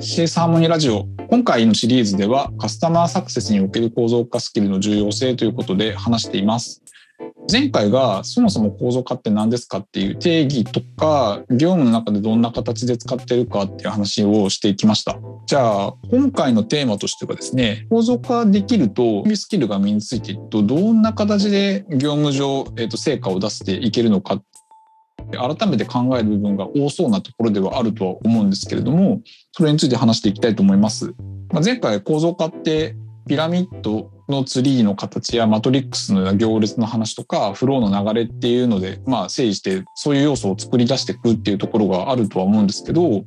CS ハーモニーラジオ。今回のシリーズではカスタマーサクセスにおける構造化スキルの重要性ということで話しています。前回がそもそも構造化って何ですかっていう定義とか業務の中でどんな形で使ってるかっていう話をしていきました。じゃあ今回のテーマとしてはですね構造化できるとスキルが身についていくとどんな形で業務上、えー、と成果を出していけるのか改めて考える部分が多そうなところではあるとは思うんですけれどもそれについて話していきたいと思います。まあ、前回構造化ってピラミッドのツリーの形やマトリックスのような行列の話とかフローの流れっていうので、まあ、整理してそういう要素を作り出していくっていうところがあるとは思うんですけど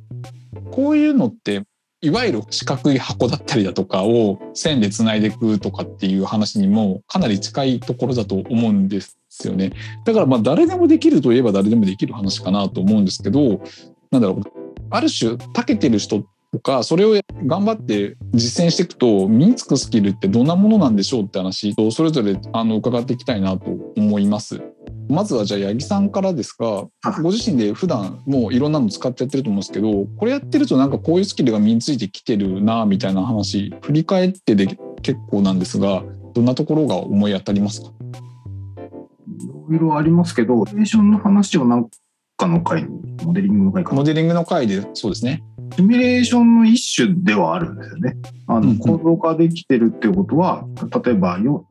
こういうのっていわゆる四角い箱だったりだとかを線でつないでいくとかっていう話にもかなり近いところだと思うんですよね。だからまあ誰でもできるといえば誰でもできる話かなと思うんですけどなんだろうある種長けてる人とかそれを頑張って実践していくと身につくスキルってどんなものなんでしょうって話とそれぞれあの伺っていきたいなと思います。まずはじゃあ八木さんからですがご自身で普段もういろんなの使ってやってると思うんですけどこれやってるとなんかこういうスキルが身についてきてるなみたいな話振り返ってで結構なんですがどんなところが思い当たりますか？いろいろありますけど、テーションの話を何かの回に、モデリングの回かモデリングの回で、そうですね。シミュレーションの一種ではあるんですよね。あの、構造化できてるっていうことは、例えばよ、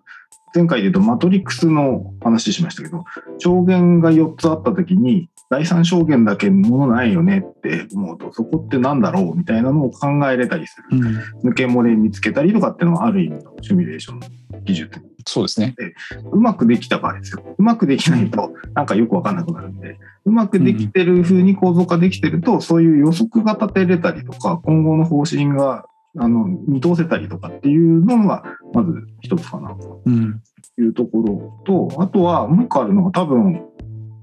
前回で言うとマトリックスの話しましたけど、証言が4つあった時に、第3証言だけものないよねって思うと、そこって何だろうみたいなのを考えれたりする。うん、抜け漏れ見つけたりとかっていうのはある意味のシミュレーション技術そうですね。うまくできた場合ですよ。うまくできないと、なんかよくわかんなくなるんで、うまくできてる風に構造化できてると、そういう予測が立てれたりとか、今後の方針があの見通せたりとかっていうのが、まず一つかなというところと、うん、あとはもう一個あるのが多分、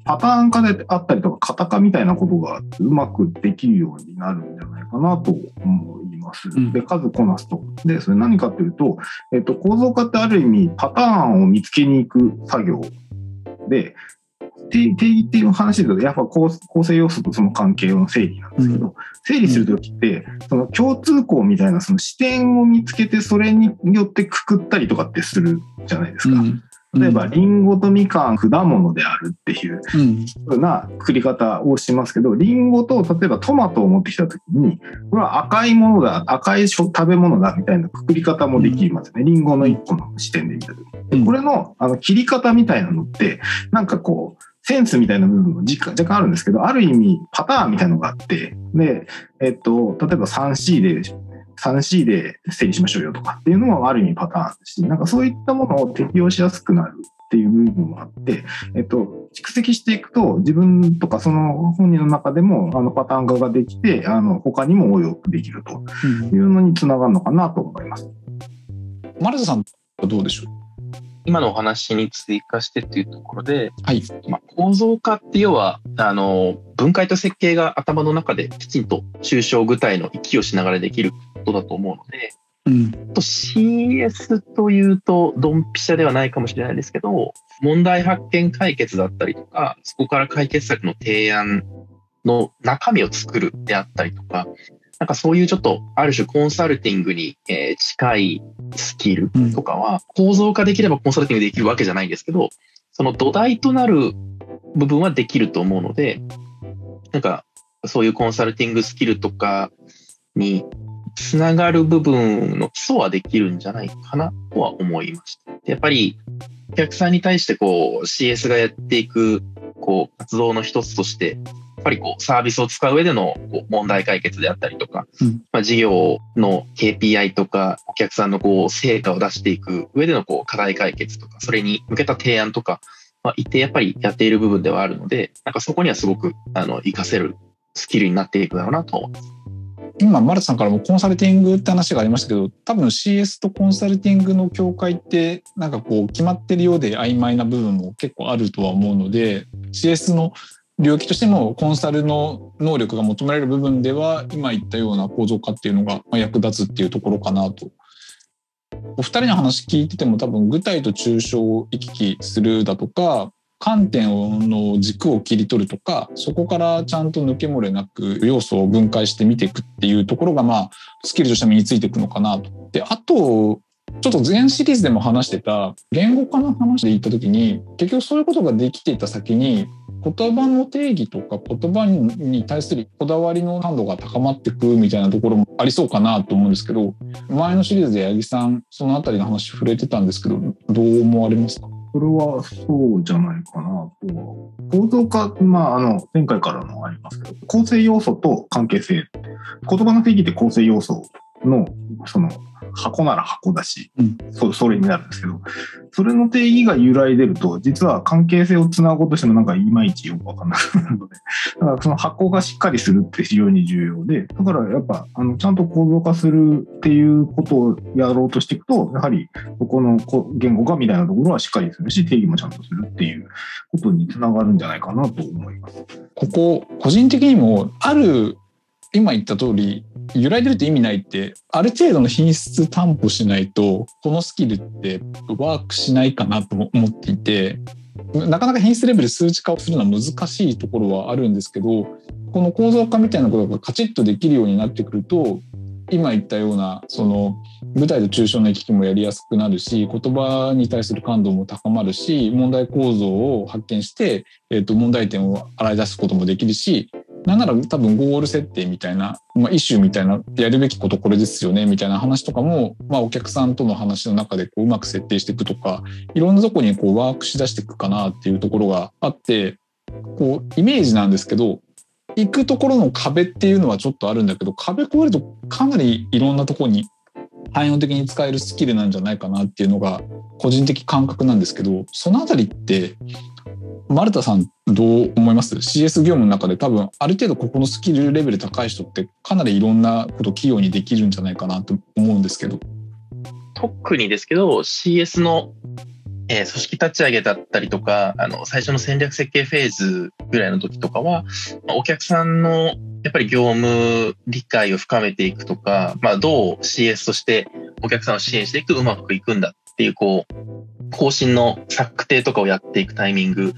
パターン化であったりとか、型化みたいなことがうまくできるようになるんじゃないかなと思います。で、数こなすと。で、それ何かというと、えっと、構造化ってある意味、パターンを見つけに行く作業で、定義っていう話で言うと、やっぱ構成要素とその関係の整理なんですけど、うん、整理するときって、その共通項みたいなその視点を見つけて、それによってくくったりとかってするじゃないですか。うん例えば、リンゴとみかん、果物であるっていうふうなくくり方をしますけど、リンゴと例えばトマトを持ってきたときに、これは赤いものだ、赤い食べ物だみたいなくくり方もできますね。リンゴの一個の視点で見たときに。これのあの切り方みたいなのって、なんかこう、センスみたいな部分も若干あるんですけど、ある意味パターンみたいなのがあって、で、えっと、例えば 3C で 3C で整理しましょうよとかっていうのもある意味パターンですし、なんかそういったものを適用しやすくなるっていう部分もあって、えっと、蓄積していくと自分とかその本人の中でもあのパターン化ができて、あの他にも応用できるというのにつながるのかなと思います。丸田さんはどうでしょう？今のお話に追加してっていうところで、はい。まあ、構造化って要はあの分解と設計が頭の中できちんと抽象具体の息をしながらできることだと思うので、うん、と CS というとドンピシャではないかもしれないですけど問題発見解決だったりとかそこから解決策の提案の中身を作るであったりとかなんかそういうちょっとある種コンサルティングに近いスキルとかは構造化できればコンサルティングできるわけじゃないんですけどその土台となる部分はできると思うのでなんかそういうコンサルティングスキルとかにつながる部分の基礎はできるんじゃないかなとは思いました。やっぱりお客さんに対してこう CS がやっていくこう活動の一つとして、やっぱりこうサービスを使う上でのこう問題解決であったりとか、うん、まあ、事業の KPI とかお客さんのこう成果を出していく上でのこう課題解決とか、それに向けた提案とか、まあ、一定やっぱりやっている部分ではあるので、なんかそこにはすごくあの活かせるスキルになっていくだろうなと思います。今、マルさんからもコンサルティングって話がありましたけど、多分 CS とコンサルティングの境界って、なんかこう、決まってるようで曖昧な部分も結構あるとは思うので、CS の領域としてもコンサルの能力が求められる部分では、今言ったような構造化っていうのが役立つっていうところかなと。お二人の話聞いてても多分具体と抽象を行き来するだとか、観点の軸を切り取るとかそこからちゃんと抜け漏れなく要素を分解して見ていくっていうところがまあスキルとして身についていくのかなと。であとちょっと前シリーズでも話してた言語化の話で言った時に結局そういうことができていた先に言葉の定義とか言葉に対するこだわりの感度が高まっていくみたいなところもありそうかなと思うんですけど前のシリーズで八木さんその辺りの話触れてたんですけどどう思われますか？それはそうじゃないかなとは。構造化、まあ、あの、前回からのありますけど、構成要素と関係性。言葉の定義って構成要素の、その、箱なら箱だし、うん、そそれになるんですけど、それの定義が由来出ると、実は関係性をつなごうとしてもなんかいまいちよくわかんなくなるので、だからその箱がしっかりするって非常に重要で、だからやっぱ、あの、ちゃんと構造化するっていうことをやろうとしていくと、やはりそこの言語化みたいなところはしっかりするし、定義もちゃんとするっていうことにつながるんじゃないかなと思います。ここ、個人的にも、ある今言った通り揺らいでるって意味ないってある程度の品質担保しないとこのスキルってワークしないかなと思っていてなかなか品質レベル数値化をするのは難しいところはあるんですけどこの構造化みたいなことがカチッとできるようになってくると今言ったようなその舞台と抽象の行き来もやりやすくなるし言葉に対する感度も高まるし問題構造を発見して、えー、と問題点を洗い出すこともできるしなんなら多分ゴール設定みたいな、まあ、イシューみたいなやるべきことこれですよねみたいな話とかも、まあ、お客さんとの話の中でこううまく設定していくとかいろんなとこにこうワークしだしていくかなっていうところがあってこうイメージなんですけど行くところの壁っていうのはちょっとあるんだけど壁越えるとかなりいろんなとこに汎用的に使えるスキルなんじゃないかなっていうのが個人的感覚なんですけどそのあたりって丸田さんどう思います ?CS 業務の中で多分ある程度ここのスキルレベル高い人ってかなりいろんなこと器用にできるんじゃないかなと思うんですけど。特にですけど CS の、えー、組織立ち上げだったりとかあの最初の戦略設計フェーズぐらいの時とかは、まあ、お客さんのやっぱり業務理解を深めていくとか、まあ、どう CS としてお客さんを支援していくうまくいくんだっていうこう更新の策定とかをやっていくタイミング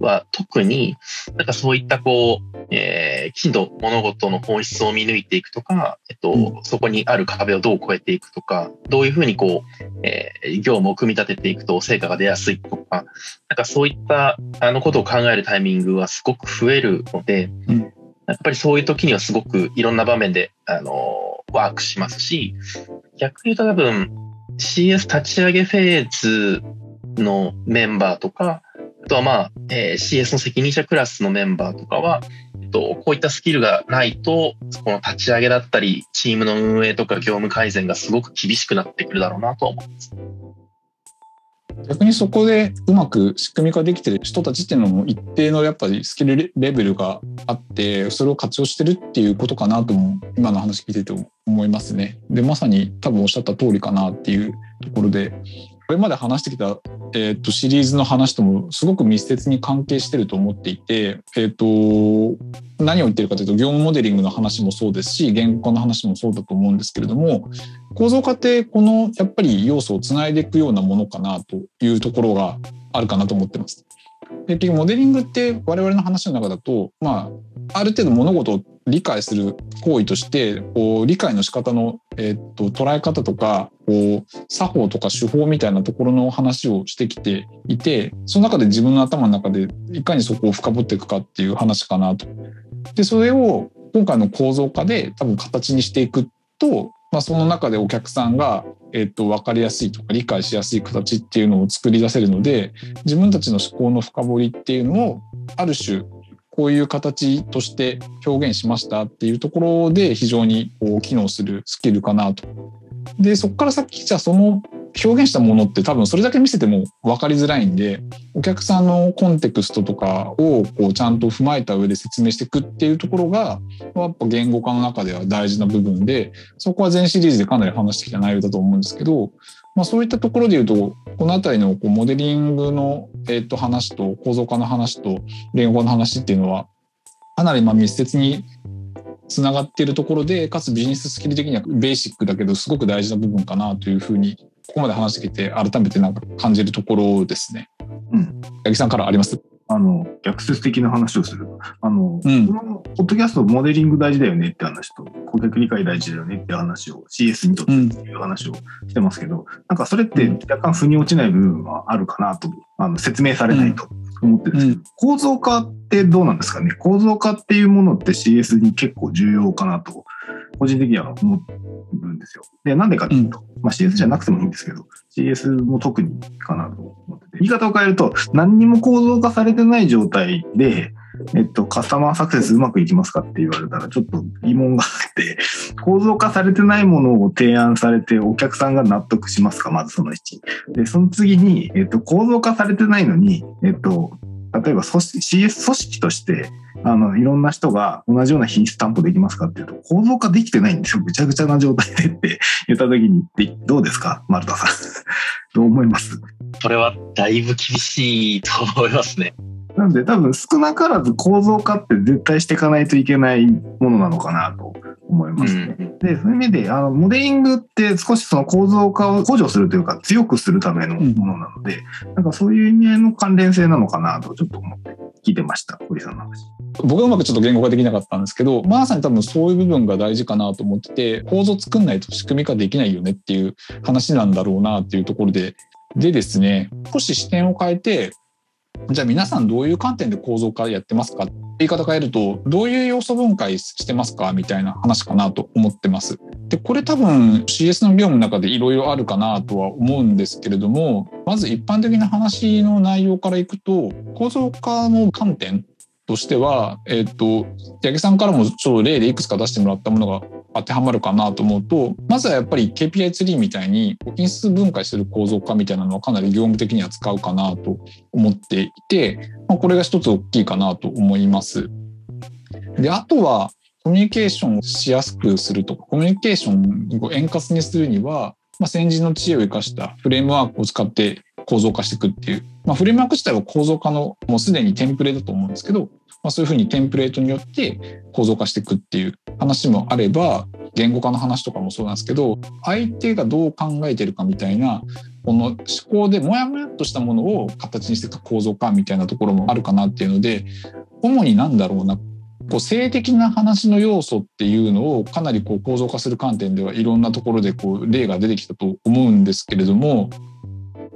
は特になんかそういったこう、えー、きちんと物事の本質を見抜いていくとか、えっと、うん、そこにある壁をどう越えていくとか、どういうふうにこう、えー、業務を組み立てていくと成果が出やすいとか、なんかそういったあのことを考えるタイミングはすごく増えるので、うん、やっぱりそういう時にはすごくいろんな場面で、あの、ワークしますし、逆に言うと多分、CS 立ち上げフェーズのメンバーとか、あとはまあ、えー、CS の責任者クラスのメンバーとかは、えっと、こういったスキルがないと、この立ち上げだったり、チームの運営とか業務改善がすごく厳しくなってくるだろうなと思います。逆にそこでうまく仕組み化できてる人たちっていうのも一定のやっぱりスキルレベルがあってそれを活用してるっていうことかなとも今の話聞いてて思いますね。でまさに多分おっしゃった通りかなっていうところでこれまで話してきた、えーと、シリーズの話ともすごく密接に関係してると思っていて、えーと、何を言ってるかというと業務モデリングの話もそうですし言語化の話もそうだと思うんですけれども構造化ってこのやっぱり要素をつないでいくようなものかなというところがあるかなと思ってます。結局モデリングって我々の話の中だと、まあ、ある程度物事を理解する行為としてこう理解の仕方の、えー、っと捉え方とかこう作法とか手法みたいなところの話をしてきていてその中で自分の頭の中でいかにそこを深掘っていくかっていう話かなと。でそれを今回の構造化で多分形にしていくと、まあ、その中でお客さんが、えっと、分かりやすいとか理解しやすい形っていうのを作り出せるので自分たちの思考の深掘りっていうのをある種こういう形として表現しましたっていうところで非常にこう機能するスキルかなと。でそこから先じゃあその表現したものって多分それだけ見せても分かりづらいんでお客さんのコンテクストとかをこうちゃんと踏まえた上で説明していくっていうところがやっぱ言語化の中では大事な部分でそこは全シリーズでかなり話してきた内容だと思うんですけど、まあ、そういったところで言うとこの辺りのこうモデリングの、えー、と話と構造化の話と言語の話っていうのはかなりま密接につながっているところでかつビジネススキル的にはベーシックだけどすごく大事な部分かなというふうにここまで話してきて改めてなんか感じるところですね。うん。八木さんからあります？あの、逆説的な話をする。あの、うん、このポッドキャストモデリング大事だよねって話と、顧客理解大事だよねって話を CS にとってっていう話をしてますけど、うん、なんかそれって若干腑に落ちない部分はあるかなと、あの説明されないと思ってるんですけど、うん、構造化ってどうなんですかね？構造化っていうものって CS に結構重要かなと、個人的には思るんですよ。で、なんでかっていうと、まあ、CS じゃなくてもいいんですけど、CS も特にかなと思ってて、言い方を変えると、何にも構造化されてない状態で、えっと、カスタマーサクセスうまくいきますかって言われたらちょっと疑問があって、構造化されてないものを提案されてお客さんが納得しますか？まずその1。で、その次に、えっと、構造化されてないのに、えっと、例えば組織 CS 組織としてあのいろんな人が同じような品質担保できますかっていうと構造化できてないんですよ。ぐちゃぐちゃな状態でって 言った時にどうですか？丸田さん。どう思います？それはだいぶ厳しいと思いますね。なんで多分少なからず構造化って絶対していかないといけないものなのかなと思いますね。うん、で、そういう意味で、あの、モデリングって少しその構造化を補助するというか強くするためのものなので、うん、なんかそういう意味合いの関連性なのかなとちょっと思って聞いてました、堀さんの話。僕はうまくちょっと言語化できなかったんですけど、まさに多分そういう部分が大事かなと思ってて、構造作んないと仕組み化できないよねっていう話なんだろうなっていうところで、でですね、少し視点を変えて、じゃあ皆さんどういう観点で構造化やってますか？言い方変えるとどういう要素分解してますかみたいな話かなと思ってます。でこれ多分 CS の業務の中でいろいろあるかなとは思うんですけれどもまず一般的な話の内容からいくと構造化の観点としては、えっ、ー、と、八木さんからもちょっと例でいくつか出してもらったものが当てはまるかなと思うと、まずはやっぱり KPI ツリーみたいに品質分解する構造化みたいなのはかなり業務的には使うかなと思っていて、まあ、これが一つ大きいかなと思います。で、あとはコミュニケーションをしやすくするとか、コミュニケーションを円滑にするには、まあ、先人の知恵を生かしたフレームワークを使って構造化していくっていう、まあ、フレームワーク自体は構造化のもうすでにテンプレだと思うんですけど、まあ、そういうふうにテンプレートによって構造化していくっていう話もあれば言語化の話とかもそうなんですけど相手がどう考えてるかみたいなこの思考でモヤモヤっとしたものを形にしていく構造化みたいなところもあるかなっていうので主になんだろうなこう性的な話の要素っていうのをかなりこう構造化する観点ではいろんなところでこう例が出てきたと思うんですけれども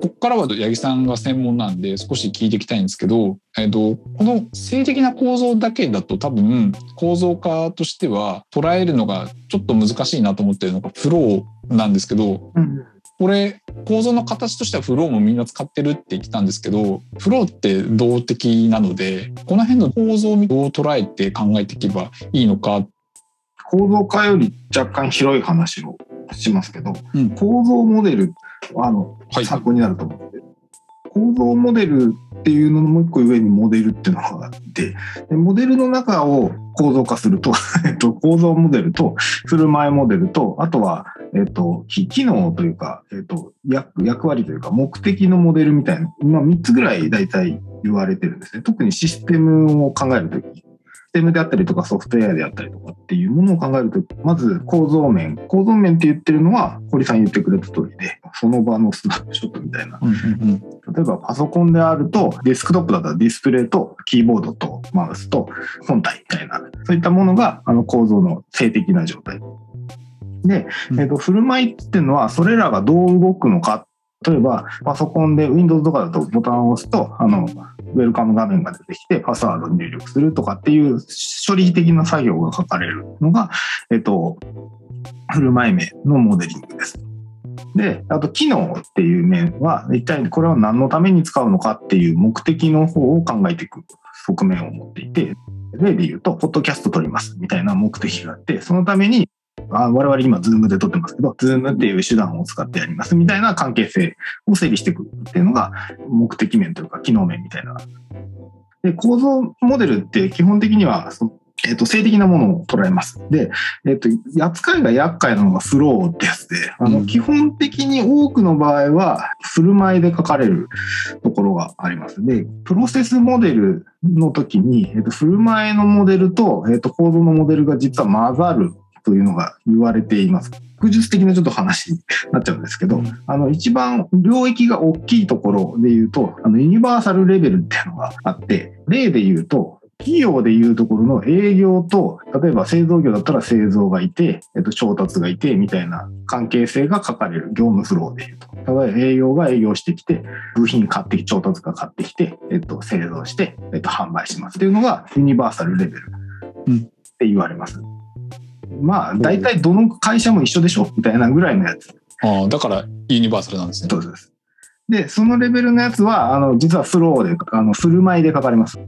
ここからは八木さんが専門なんで少し聞いていきたいんですけど、えっと、この性的な構造だけだと多分構造化としては捉えるのがちょっと難しいなと思ってるのがフローなんですけど、うん、これ構造の形としてはフローもみんな使ってるって言ってたんですけどフローって動的なのでこの辺の構造をどう捉えて考えていけばいいのか。構造化より若干広い話をしますけど、うん、構造モデルあの、はい、参考になると思って、構造モデルっていうののもう一個上にモデルっていうのがあってでモデルの中を構造化すると えっと、構造モデルと振る舞いモデルとあとは、えっと、機能というか、えっと、役役割というか目的のモデルみたいな、まあ、3つぐらい大体言われてるんですね。特にシステムを考えるときテムであったりとかソフトウェアであったりとかっていうものを考えると、まず構造面。構造面って言ってるのは、堀さん言ってくれた通りで、その場のスナップショットみたいな。例えばパソコンであると、デスクトップだったらディスプレイとキーボードとマウスと本体みたいな、そういったものがあの構造の静的な状態。で、えっと、振る舞いっていうのは、それらがどう動くのか例えば、パソコンで Windows とかだとボタンを押すと、あの、ウェルカム画面が出てきて、パスワード入力するとかっていう処理的な作業が書かれるのが、えっと、振る舞い名のモデリングです。で、あと機能っていう面は、一体これは何のために使うのかっていう目的の方を考えていく側面を持っていて、例で言うと、ポッドキャスト撮りますみたいな目的があって、そのためにあ我々今、ズームで撮ってますけど、ズームっていう手段を使ってやりますみたいな関係性を整理していくっていうのが目的面というか機能面みたいな。で、構造モデルって基本的には、えっ、と、静的なものを捉えます。で、えっ、と、扱いが厄介なのがフローってやつで、あの、基本的に多くの場合は、振る舞いで書かれるところがあります。で、プロセスモデルの時に、えっ、と、振る舞いのモデルと、えっ、と、構造のモデルが実は混ざるというのが言われています。学術的なちょっと話になっちゃうんですけど、あの、一番領域が大きいところで言うと、あの、ユニバーサルレベルっていうのがあって、例で言うと、企業でいうところの営業と、例えば製造業だったら製造がいて、えっと、調達がいて、みたいな関係性が書かれる業務フローでいうと。例えば営業が営業してきて、部品買ってき、調達が買ってきて、えっと、製造して、えっと、販売しますっていうのがユニバーサルレベルって言われます。うん、まあ、大体どの会社も一緒でしょみたいなぐらいのやつ。ああ、だからユニバーサルなんですね。そうです。で、そのレベルのやつは、あの、実はフローで、あの、振る舞いで書かれます。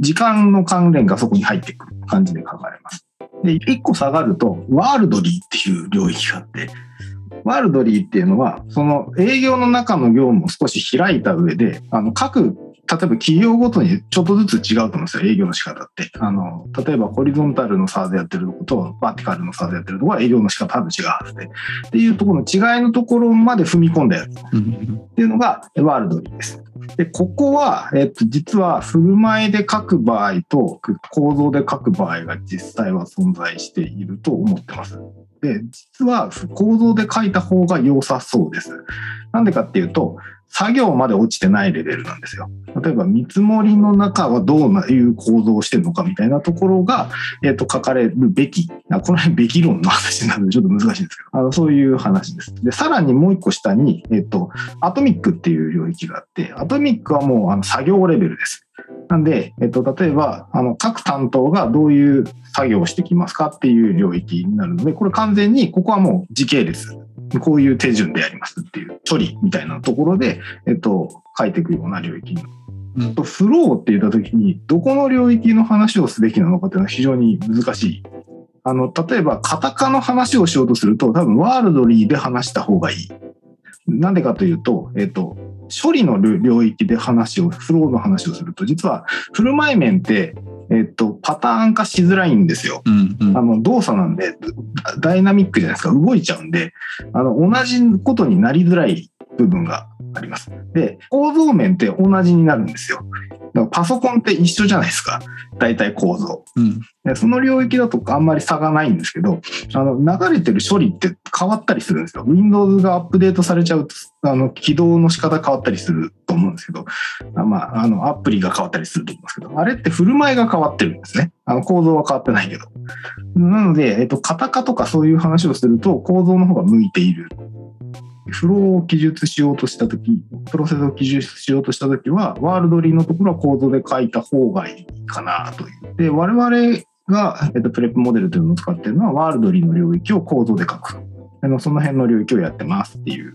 時間の関連がそこに入ってくる感じで書かれます。で、一個下がると、ワールドリーっていう領域があって、ワールドリーっていうのは、その営業の中の業務を少し開いた上で、あの、各例えば企業ごとにちょっとずつ違うと思うんですよ、営業の仕方って。あの、例えばホリゾンタルのサーでやってるとこと、バーティカルのサーでやってるところは営業の仕方多分違うはずで。っていうところの違いのところまで踏み込んだやつっていうのがワールドリーです。で、ここは、えっと、実は振る舞いで書く場合と構造で書く場合が実際は存在していると思ってます。で、実は構造で書いた方が良さそうです。なんでかっていうと、作業まで落ちてないレベルなんですよ。例えば見積もりの中はどういう構造をしてるのかみたいなところが、えっ、ー、と、書かれるべき。あこの辺、べき論の話なのでちょっと難しいんですけど、あのそういう話です。で、さらにもう一個下に、えっ、ー、と、アトミックっていう領域があって、アトミックはもうあの作業レベルです。なんで、えっと、例えば、あの、各担当がどういう作業をしてきますかっていう領域になるので、これ完全に、ここはもう時系列こういう手順でやりますっていう処理みたいなところで、えっと、書いていくような領域にうん、フローって言った時にどこの領域の話をすべきなのかっていうのは非常に難しい。あの例えばカタカの話をしようとすると多分ワールドリーで話した方がいい。なんでかというと、えっと、処理の領域で話を、フローの話をすると、実は振る舞い面って、えっと、パターン化しづらいんですよ。うんうん、あの動作なんで、ダイナミックじゃないですか、動いちゃうんで、あの同じことになりづらい部分があります。で、構造面って同じになるんですよ。だからパソコンって一緒じゃないですか。大体構造。うん、でその領域だとあんまり差がないんですけど、あの流れてる処理って変わったりするんですよ。Windows がアップデートされちゃうと、あの起動の仕方変わったりすると思うんですけど、まあ、あのアプリが変わったりすると思うんですけど、あれって振る舞いが変わってるんですね。あの構造は変わってないけど。なので、えっと、型化とかそういう話をすると構造の方が向いているフローを記述しようとした時、プロセスを記述しようとした時は、ワールドリーのところは構造で書いた方がいいかなという。で、我々が、えっと、プレップモデルというのを使っているのは、ワールドリーの領域を構造で書く。あのその辺の領域をやってますっていう。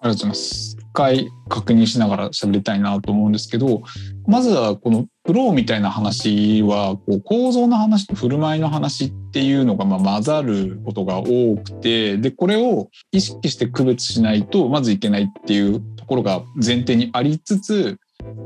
ありがとうございます。回確認しながら喋りたいなと思うんですけど、まずはこのフローみたいな話はこう構造の話と振る舞いの話っていうのがま混ざることが多くてでこれを意識して区別しないとまずいけないっていうところが前提にありつつ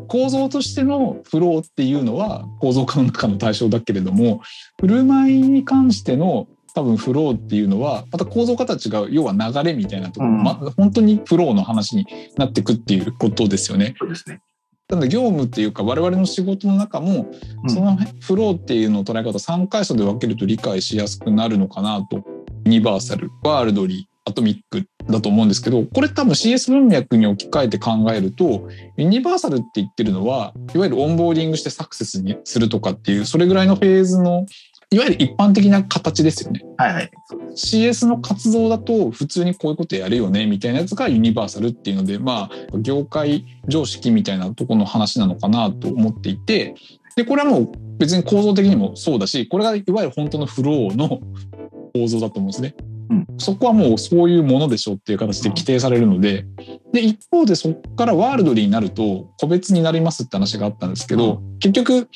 構造としてのフローっていうのは構造化の中の対象だけれども振る舞いに関しての多分フローっていうのはまた構造形が要は流れみたいなところ、うん、まあ、本当にフローの話になっていくっていうことですよね。そうですね。ただ業務っていうか我々の仕事の中もそのフローっていうのを捉え方3階層で分けると理解しやすくなるのかなと。 Universal Worldly Atomic だと思うんですけどこれ多分 CS 文脈に置き換えて考えるとユニバーサルって言ってるのはいわゆるオンボーディングしてサクセスにするとかっていうそれぐらいのフェーズのいわゆる一般的な形ですよね。はいはい。CS の活動だと普通にこういうことやるよねみたいなやつがユニバーサルっていうので、まあ、業界常識みたいなところの話なのかなと思っていて、で、これはもう別に構造的にもそうだし、これがいわゆる本当のフローの構造だと思うんですね。うん、そこはもうそういうものでしょっていう形で規定されるので、で、一方でそこからワールドリーになると個別になりますって話があったんですけど、結局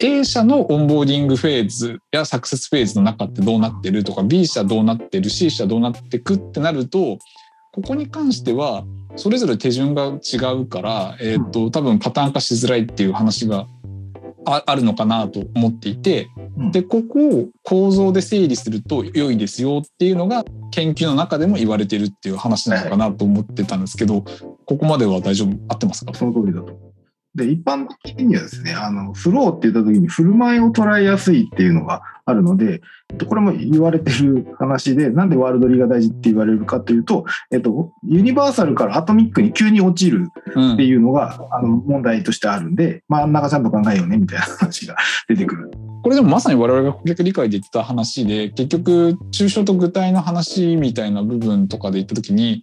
A 社のオンボーディングフェーズやサクセスフェーズの中ってどうなってるとか B 社どうなってる C 社どうなってくってなるとここに関してはそれぞれ手順が違うから、えーと、多分パターン化しづらいっていう話があるのかなと思っていてでここを構造で整理すると良いですよっていうのが研究の中でも言われてるっていう話なのかなと思ってたんですけど、ここまでは大丈夫？合ってますか？その通りだとで、一般的にはですね、あの、フローって言った時に振る舞いを捉えやすいっていうのがあるので、これも言われてる話で、なんでワールドリーが大事って言われるかというと、えっと、ユニバーサルからアトミックに急に落ちるっていうのが、うん、あの問題としてあるんで、真ん中ちゃんと考えようねみたいな話が 出てくる。これでもまさに我々が顧客理解で言ってた話で、結局、抽象と具体の話みたいな部分とかで言ったときに、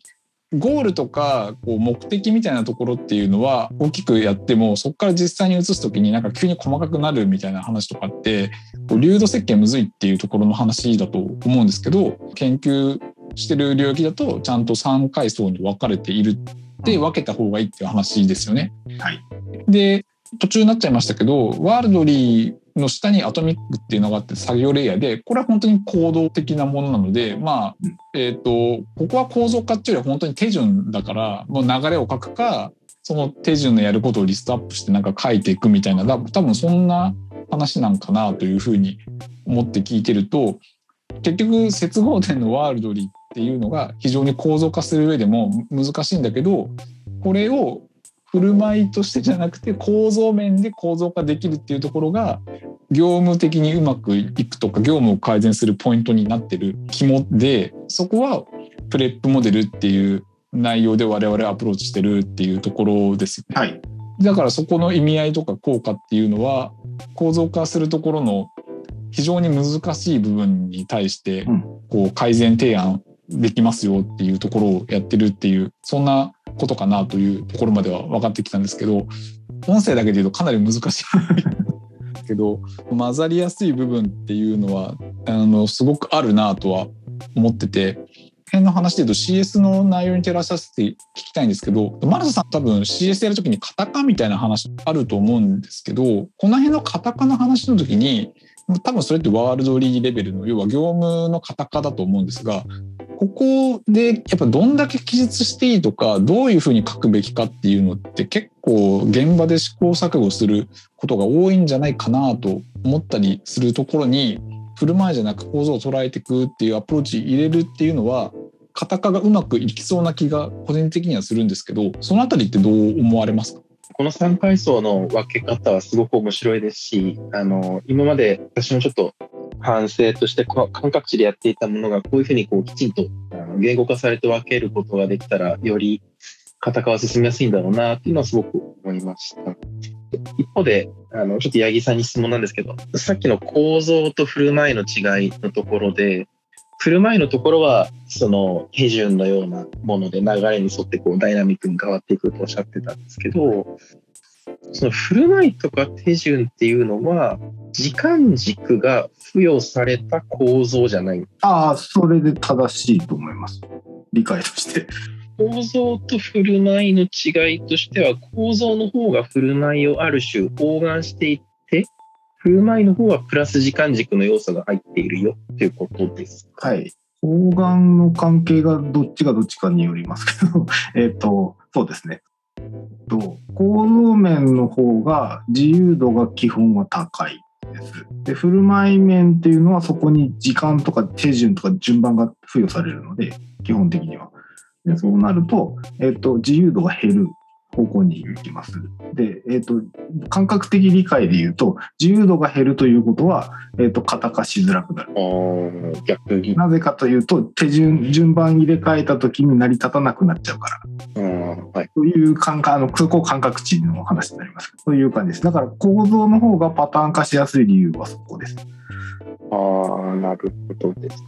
ゴールとかこう目的みたいなところっていうのは大きくやってもそこから実際に移す時になんか急に細かくなるみたいな話とかってこう流動設計むずいっていうところの話だと思うんですけど研究してる領域だとちゃんと3階層に分かれているって分けた方がいいっていう話ですよね。はい、で途中になっちゃいましたけどワールドリーの下にアトミックっていうのがあって作業レイヤーでこれは本当に行動的なものなのでまあえっ、ー、とここは構造化っていうよりは本当に手順だからもう流れを書くかその手順のやることをリストアップしてなんか書いていくみたいな多分そんな話なんかなというふうに思って聞いてると結局接合点のワールドリーっていうのが非常に構造化する上でも難しいんだけどこれを振る舞いとしてじゃなくて構造面で構造化できるっていうところが業務的にうまくいくとか業務を改善するポイントになってる肝でそこはプレップモデルっていう内容で我々アプローチしてるっていうところですよね。はい、だからそこの意味合いとか効果っていうのは構造化するところの非常に難しい部分に対してこう改善提案できますよっていうところをやってるっていうそんなことかなというところまでは分かってきたんですけど音声だけで言うとかなり難しい。けど混ざりやすい部分っていうのはあのすごくあるなとは思ってて辺の話で言うと CS の内容に照らさせて聞きたいんですけどマルサさん多分 CS やるときにカタカみたいな話あると思うんですけどこの辺のカタカの話の時に多分それってワールドリーレベルの要は業務のカタカだと思うんですがここでやっぱどんだけ記述していいとかどういうふうに書くべきかっていうのって結構現場で試行錯誤することが多いんじゃないかなと思ったりするところに振る舞いじゃなく構造を捉えていくっていうアプローチ入れるっていうのはカタカがうまくいきそうな気が個人的にはするんですけどそのあたりってどう思われますか？この3階層の分け方はすごく面白いですしあの今まで私もちょっと反省として感覚値でやっていたものがこういうふうにこうきちんと言語化されて分けることができたらより型化は進みやすいんだろうなっていうのはすごく思いました。一方で、あの、ちょっと八木さんに質問なんですけど、さっきの構造と振る舞いの違いのところで、振る舞いのところは、その手順のようなもので流れに沿ってこうダイナミックに変わっていくとおっしゃってたんですけど、その振る舞いとか手順っていうのは、時間軸が付与された構造じゃないああ、それで正しいと思います。理解として。構造と振る舞いの違いとしては、構造の方が振る舞いをある種包含していって、振る舞いの方はプラス時間軸の要素が入っているよということですか？はい。包含の関係がどっちがどっちかによりますけど、えっと、そうですね。と構造面の方が自由度が基本は高いです。で振る舞い面っていうのはそこに時間とか手順とか順番が付与されるので基本的には。でそうなると,、えーと、自由度が減る方向に行きます。で、えっ、ー、と、感覚的理解で言うと、自由度が減るということは、えっ、ー、と、型化しづらくなる。逆に。なぜかというと、手順、順番入れ替えた時に成り立たなくなっちゃうから。はい、という感覚、あの、そこ感覚値の話になります。という感じです。だから構造の方がパターン化しやすい理由はそこです。ああ、なるほどです。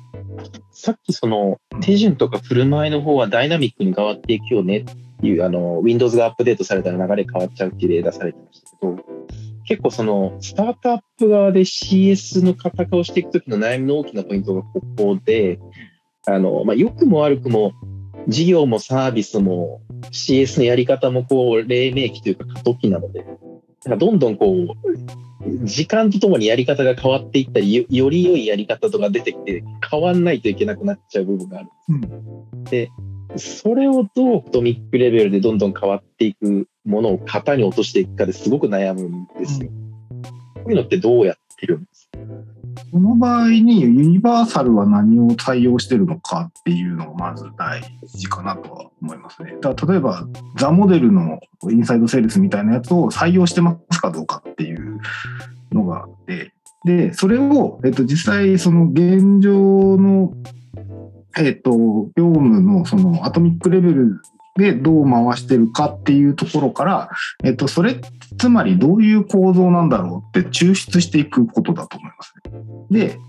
さっきその手順とか振る舞いの方はダイナミックに変わっていくよねっていう、あの、Windows がアップデートされたら流れ変わっちゃうっていう例出されてましたけど、結構そのスタートアップ側で CS の型化をしていくときの悩みの大きなポイントがここで、あの、まあ、良くも悪くも事業もサービスも CS のやり方もこう、黎明期というか過渡期なので、どんどんこう、時間とともにやり方が変わっていったり、より良いやり方とか出てきて、変わんないといけなくなっちゃう部分があるんです。うん、で、それをどうトミックレベルでどんどん変わっていくものを型に落としていくかですごく悩むんですよ。うん、こういうのってどうやってるんでその場合にユニバーサルは何を対応してるのかっていうのがまず大事かなとは思いますね。だ例えばザモデルのインサイドセールスみたいなやつを採用してますかどうかっていうのがあってで、それを、えっと、実際、その現状の、えっと、業務のそのアトミックレベルでどう回してるかっていうところから、えっと、それ、つまりどういう構造なんだろうって抽出していくことだと思いますね。で、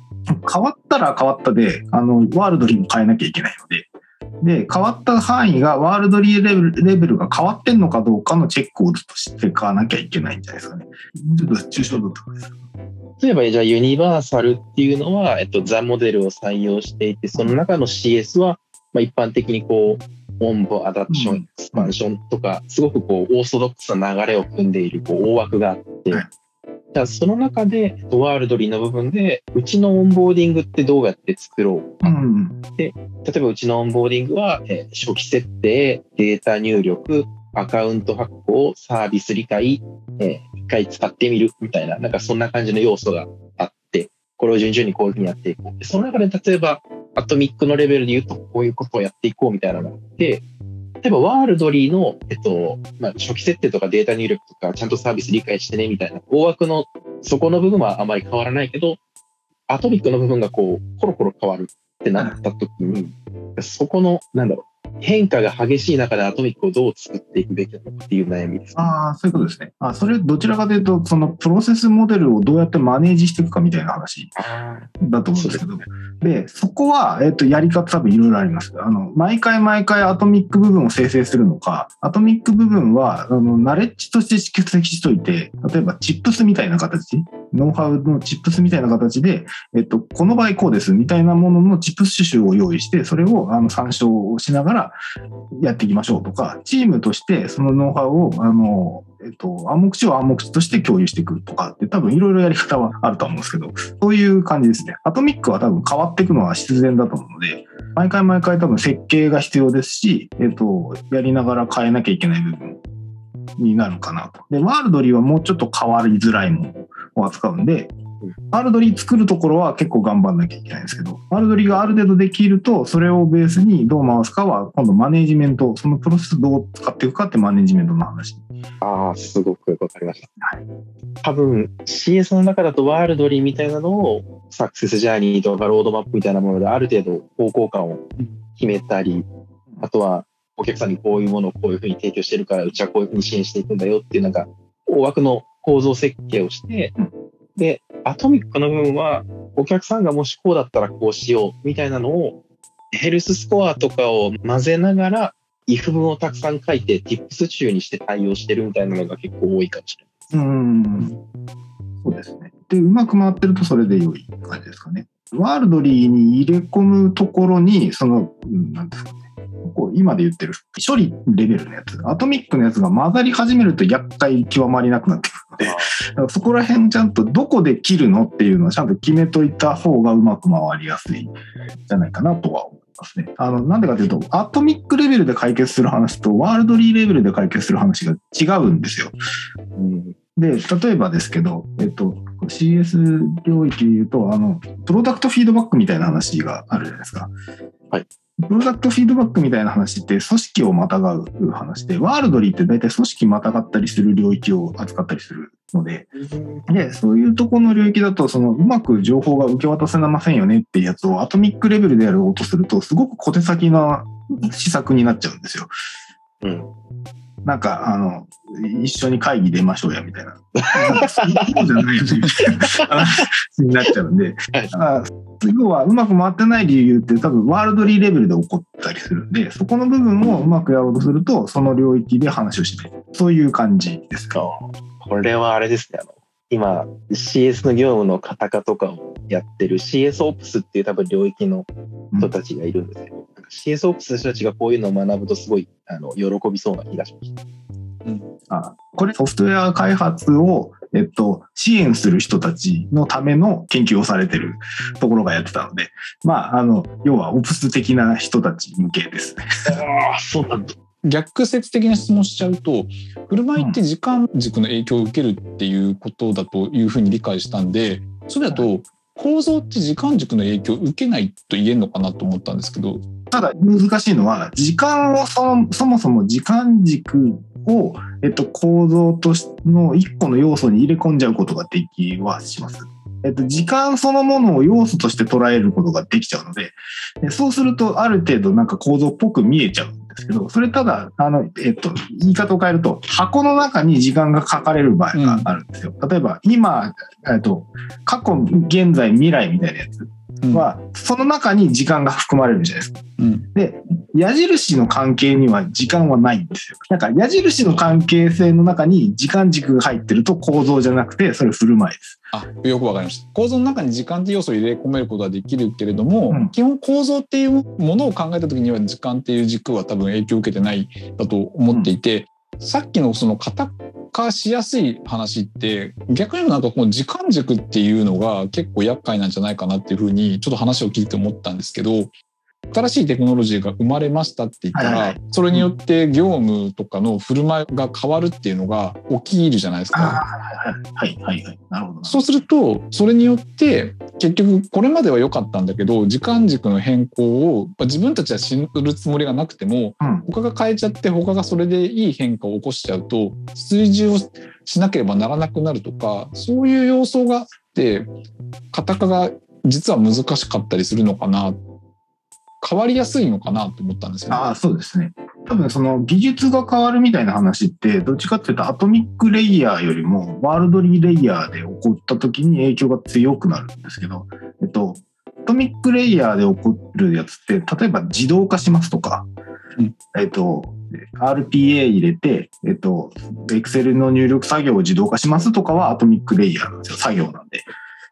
変わったら変わったで、あの、ワールドリーも変えなきゃいけないので、で、変わった範囲が Worldly レベルが変わってんのかどうかのチェックをずっとしていかなきゃいけないんじゃないですかね。ちょっと抽象度高いです。例えば、じゃあユニバーサルっていうのは、えっと、 The Model を採用していて、その中の CS は、まあ、一般的にこう、オンボ、 adoption、expansion とか、すごくこう、オーソドックスな流れを組んでいるこう大枠があって、じゃあその中で Worldly の部分でうちのオンボーディングってどうやって作ろうか、うん、で例えばうちのオンボーディングは、えー、初期設定データ入力アカウント発行サービス理解、えー、一回使ってみるみたいななんかそんな感じの要素があってこれを順々にこういうふうにやっていこう。その中で例えばアトミックのレベルで言うとこういうことをやっていこうみたいなのがあって例えばワールドリーの、えっと、まあ、初期設定とかデータ入力とか、ちゃんとサービス理解してねみたいな、大枠のそこの部分はあまり変わらないけど、アトミックの部分がこう、コロコロ変わるってなった時に、そこの、なんだろう、変化が激しい中でアトミックをどう作っていくべきなのかっていう悩みです、ね、ああ、そういうことですね。あそれ、どちらかというと、そのプロセスモデルをどうやってマネージしていくかみたいな話だと思うんですけど、で、そこは、えっ、と、やり方多分いろいろあります。あの、毎回毎回アトミック部分を生成するのか、アトミック部分は、あの、ナレッジとして蓄積しといて、例えばチップスみたいな形、ノウハウのチップスみたいな形で、えっと、この場合こうですみたいなもののチップス種々を用意して、それをあの参照しながらやっていきましょうとか、チームとしてそのノウハウを、あの、えっと、暗黙知を暗黙知として共有していくとかって多分いろいろやり方はあると思うんですけど、そういう感じですね。アトミックは多分変わっていくのは必然だと思うので、毎回毎回多分設計が必要ですし、えっと、やりながら変えなきゃいけない部分になるかなと。で、ワールドリーはもうちょっと変わりづらいものを扱うんで、ワールドリー作るところは結構頑張んなきゃいけないんですけど、ワールドリーがある程度できると、それをベースにどう回すかは、今度マネジメント、そのプロセスどう使っていくかってマネジメントの話。ああ、すごくわかりました。はい、多分 CS の中だとワールドリーみたいなのをサクセスジャーニーとかロードマップみたいなものである程度方向感を決めたり、あとはお客さんにこういうものをこういうふうに提供してるから、うちはこういうふうに支援していくんだよっていうなんか大枠の構造設計をして、で、アトミックの部分は、お客さんがもしこうだったらこうしようみたいなのを、ヘルススコアとかを混ぜながら、if 文をたくさん書いて、tips 中にして対応してるみたいなのが結構多いかもしれないで。うん。そうですね。で、うまく回ってるとそれで良い感じですかね。ワールドリーに入れ込むところに、その、なんですかね。こう今で言ってる処理レベルのやつ、アトミックのやつが混ざり始めると厄介極まりなくなってくるので、そこら辺ちゃんとどこで切るのっていうのはちゃんと決めといた方がうまく回りやすいんじゃないかなとは思いますね。あの、なんでかというと、アトミックレベルで解決する話とワールドリーレベルで解決する話が違うんですよ。うんで、例えばですけど、えっと、CS 領域で言うと、あの、プロダクトフィードバックみたいな話があるじゃないですか。はい。プロダクトフィードバックみたいな話って組織をまたがう話で、ワールドリーって大体組織またがったりする領域を扱ったりするので、で、そういうところの領域だと、そのうまく情報が受け渡せませんよねっていうやつをアトミックレベルでやろうとすると、すごく小手先な施策になっちゃうんですよ。うん。なんか、あの、一緒に会議出ましょうや、みたいな。そうじゃないよね、みたいな話になっちゃうんで、要はうまく回ってない理由って多分ワールドリーレベルで起こったりするんで、そこの部分をうまくやろうとすると、その領域で話をしてそういう感じですか。これはあれですね、あの、今 CS の業務の型化とかをやってる CS オプスっていう多分領域の人たちがいるんですよ。うん、CS オプスの人たちがこういうのを学ぶとすごいあの喜びそうな気がしました。うん、あこれソフトウェア開発をえっと、支援する人たちのための研究をされてるところがやってたので、まあ、あの、要はオプス的な人たち向けですね。ああ、そうなんだ。逆説的な質問しちゃうと振る舞いって時間軸の影響を受けるっていうことだというふうに理解したんでそれだと構造って時間軸の影響を受けないと言えるのかなと思ったんですけどただ難しいのは時間をそもそも時間軸を、えっと、構造としの一個の要素に入れ込んじゃうことができはします。えっと、時間そのものを要素として捉えることができちゃうので、そうするとある程度なんか構造っぽく見えちゃうんですけど、それただ、あの、えっと、言い方を変えると、箱の中に時間が書かれる場合があるんですよ。例えば、今、えっと、過去、現在、未来みたいなやつ。は、その中に時間が含まれるじゃないですか。うん、で、矢印の関係には時間はないんですよ。なんか矢印の関係性の中に時間軸が入ってると構造じゃなくて、それ振る舞いです。あ、よくわかりました。構造の中に時間って要素を入れ込めることはできるけれども、うん、基本構造っていうものを考えた時には時間っていう軸は多分影響を受けてないだと思っていて、うん、さっきのその型化しやすい話って逆になんかこの時間軸っていうのが結構厄介なんじゃないかなっていうふうにちょっと話を聞いて思ったんですけど新しいテクノロジーが生まれましたって言ったら、それによって業務とかの振る舞いが変わるっていうのが起きるじゃないですか。はいはいはい。なるほど。そうすると、それによって結局これまでは良かったんだけど、時間軸の変更を自分たちは知るつもりがなくても、うん、他が変えちゃって他がそれでいい変化を起こしちゃうと、追従をしなければならなくなるとか、そういう要素があって、型化が実は難しかったりするのかな変わりやすいのかなと思ったんですよ、ね、あそうですね。多分その技術が変わるみたいな話ってどっちかっていうとアトミックレイヤーよりもワールドリーレイヤーで起こった時に影響が強くなるんですけど、えっと、アトミックレイヤーで起こるやつって例えば自動化しますとか、うん、えっと RPA 入れて、えっと、Excel の入力作業を自動化しますとかはアトミックレイヤーなんですよ、作業なんで。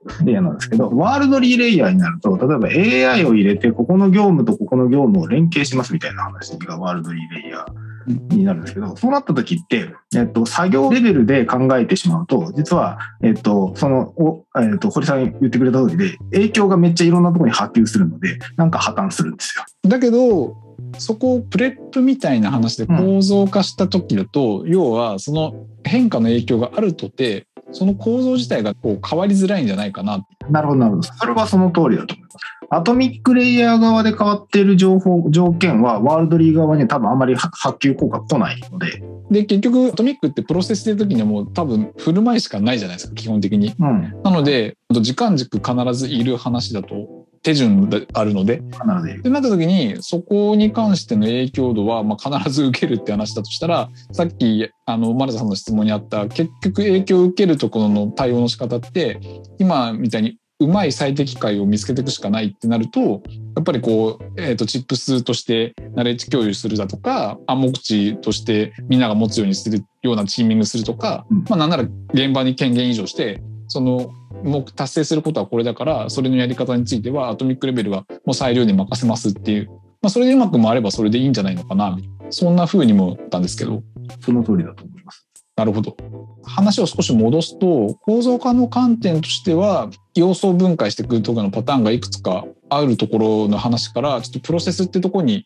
レイヤーなんですけど、ワールドリーレイヤーになると、例えば AI を入れて、ここの業務とここの業務を連携しますみたいな話がワールドリーレイヤーになるんですけど、そうなった時って、えっと、作業レベルで考えてしまうと、実は、えっと、その、おえっと、堀さん言ってくれた通りで、影響がめっちゃいろんなところに波及するので、なんか破綻するんですよ。だけど、そこを PREP みたいな話で構造化した時だと、うん、要はその変化の影響があるとてその構造自体がこう変わりづらいんじゃないかな。なるほど、なるほど。それはその通りだと思います。 atomic layer 側で変わっている情報、条件は worldly 側には多分あんまり波及効果来ないので。で、結局 atomic ってプロセスしてる時にはもう多分振る舞いしかないじゃないですか、基本的に。うん、なので、時間軸必ずいる話だと手順であるので。ってなった時に、そこに関しての影響度は、まあ、必ず受けるって話だとしたら、さっき、あの、マルさんの質問にあった、結局影響を受けるところの対応の仕方って、今みたいにうまい最適解を見つけていくしかないってなると、やっぱりこう、えっ、ー、と、チップスとしてナレッジ共有するだとか、暗黙知としてみんなが持つようにするようなチーミングするとか、まあなんなら現場に権限移譲して、その目達成することはこれだからそれのやり方についてはアトミックレベルはもう裁量に任せますっていう、まあ、それでうまく回ればそれでいいんじゃないのかなそんな風にもたんですけど。その通りだと思います。なるほど。話を少し戻すと構造化の観点としては要素を分解してくるとかのパターンがいくつかあるところの話からちょっとプロセスってとこに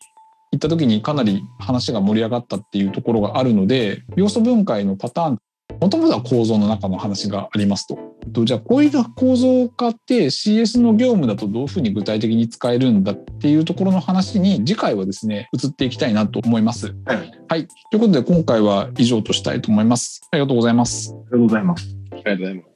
行った時にかなり話が盛り上がったっていうところがあるので要素分解のパターンもともとは構造の中の話がありますと。じゃあこういう構造化って CS の業務だとどういうふうに具体的に使えるんだっていうところの話に次回はですね移っていきたいなと思います。はい、はい、ということで今回は以上としたいと思います。ありがとうございます。ありがとうございます。ありがとうございます。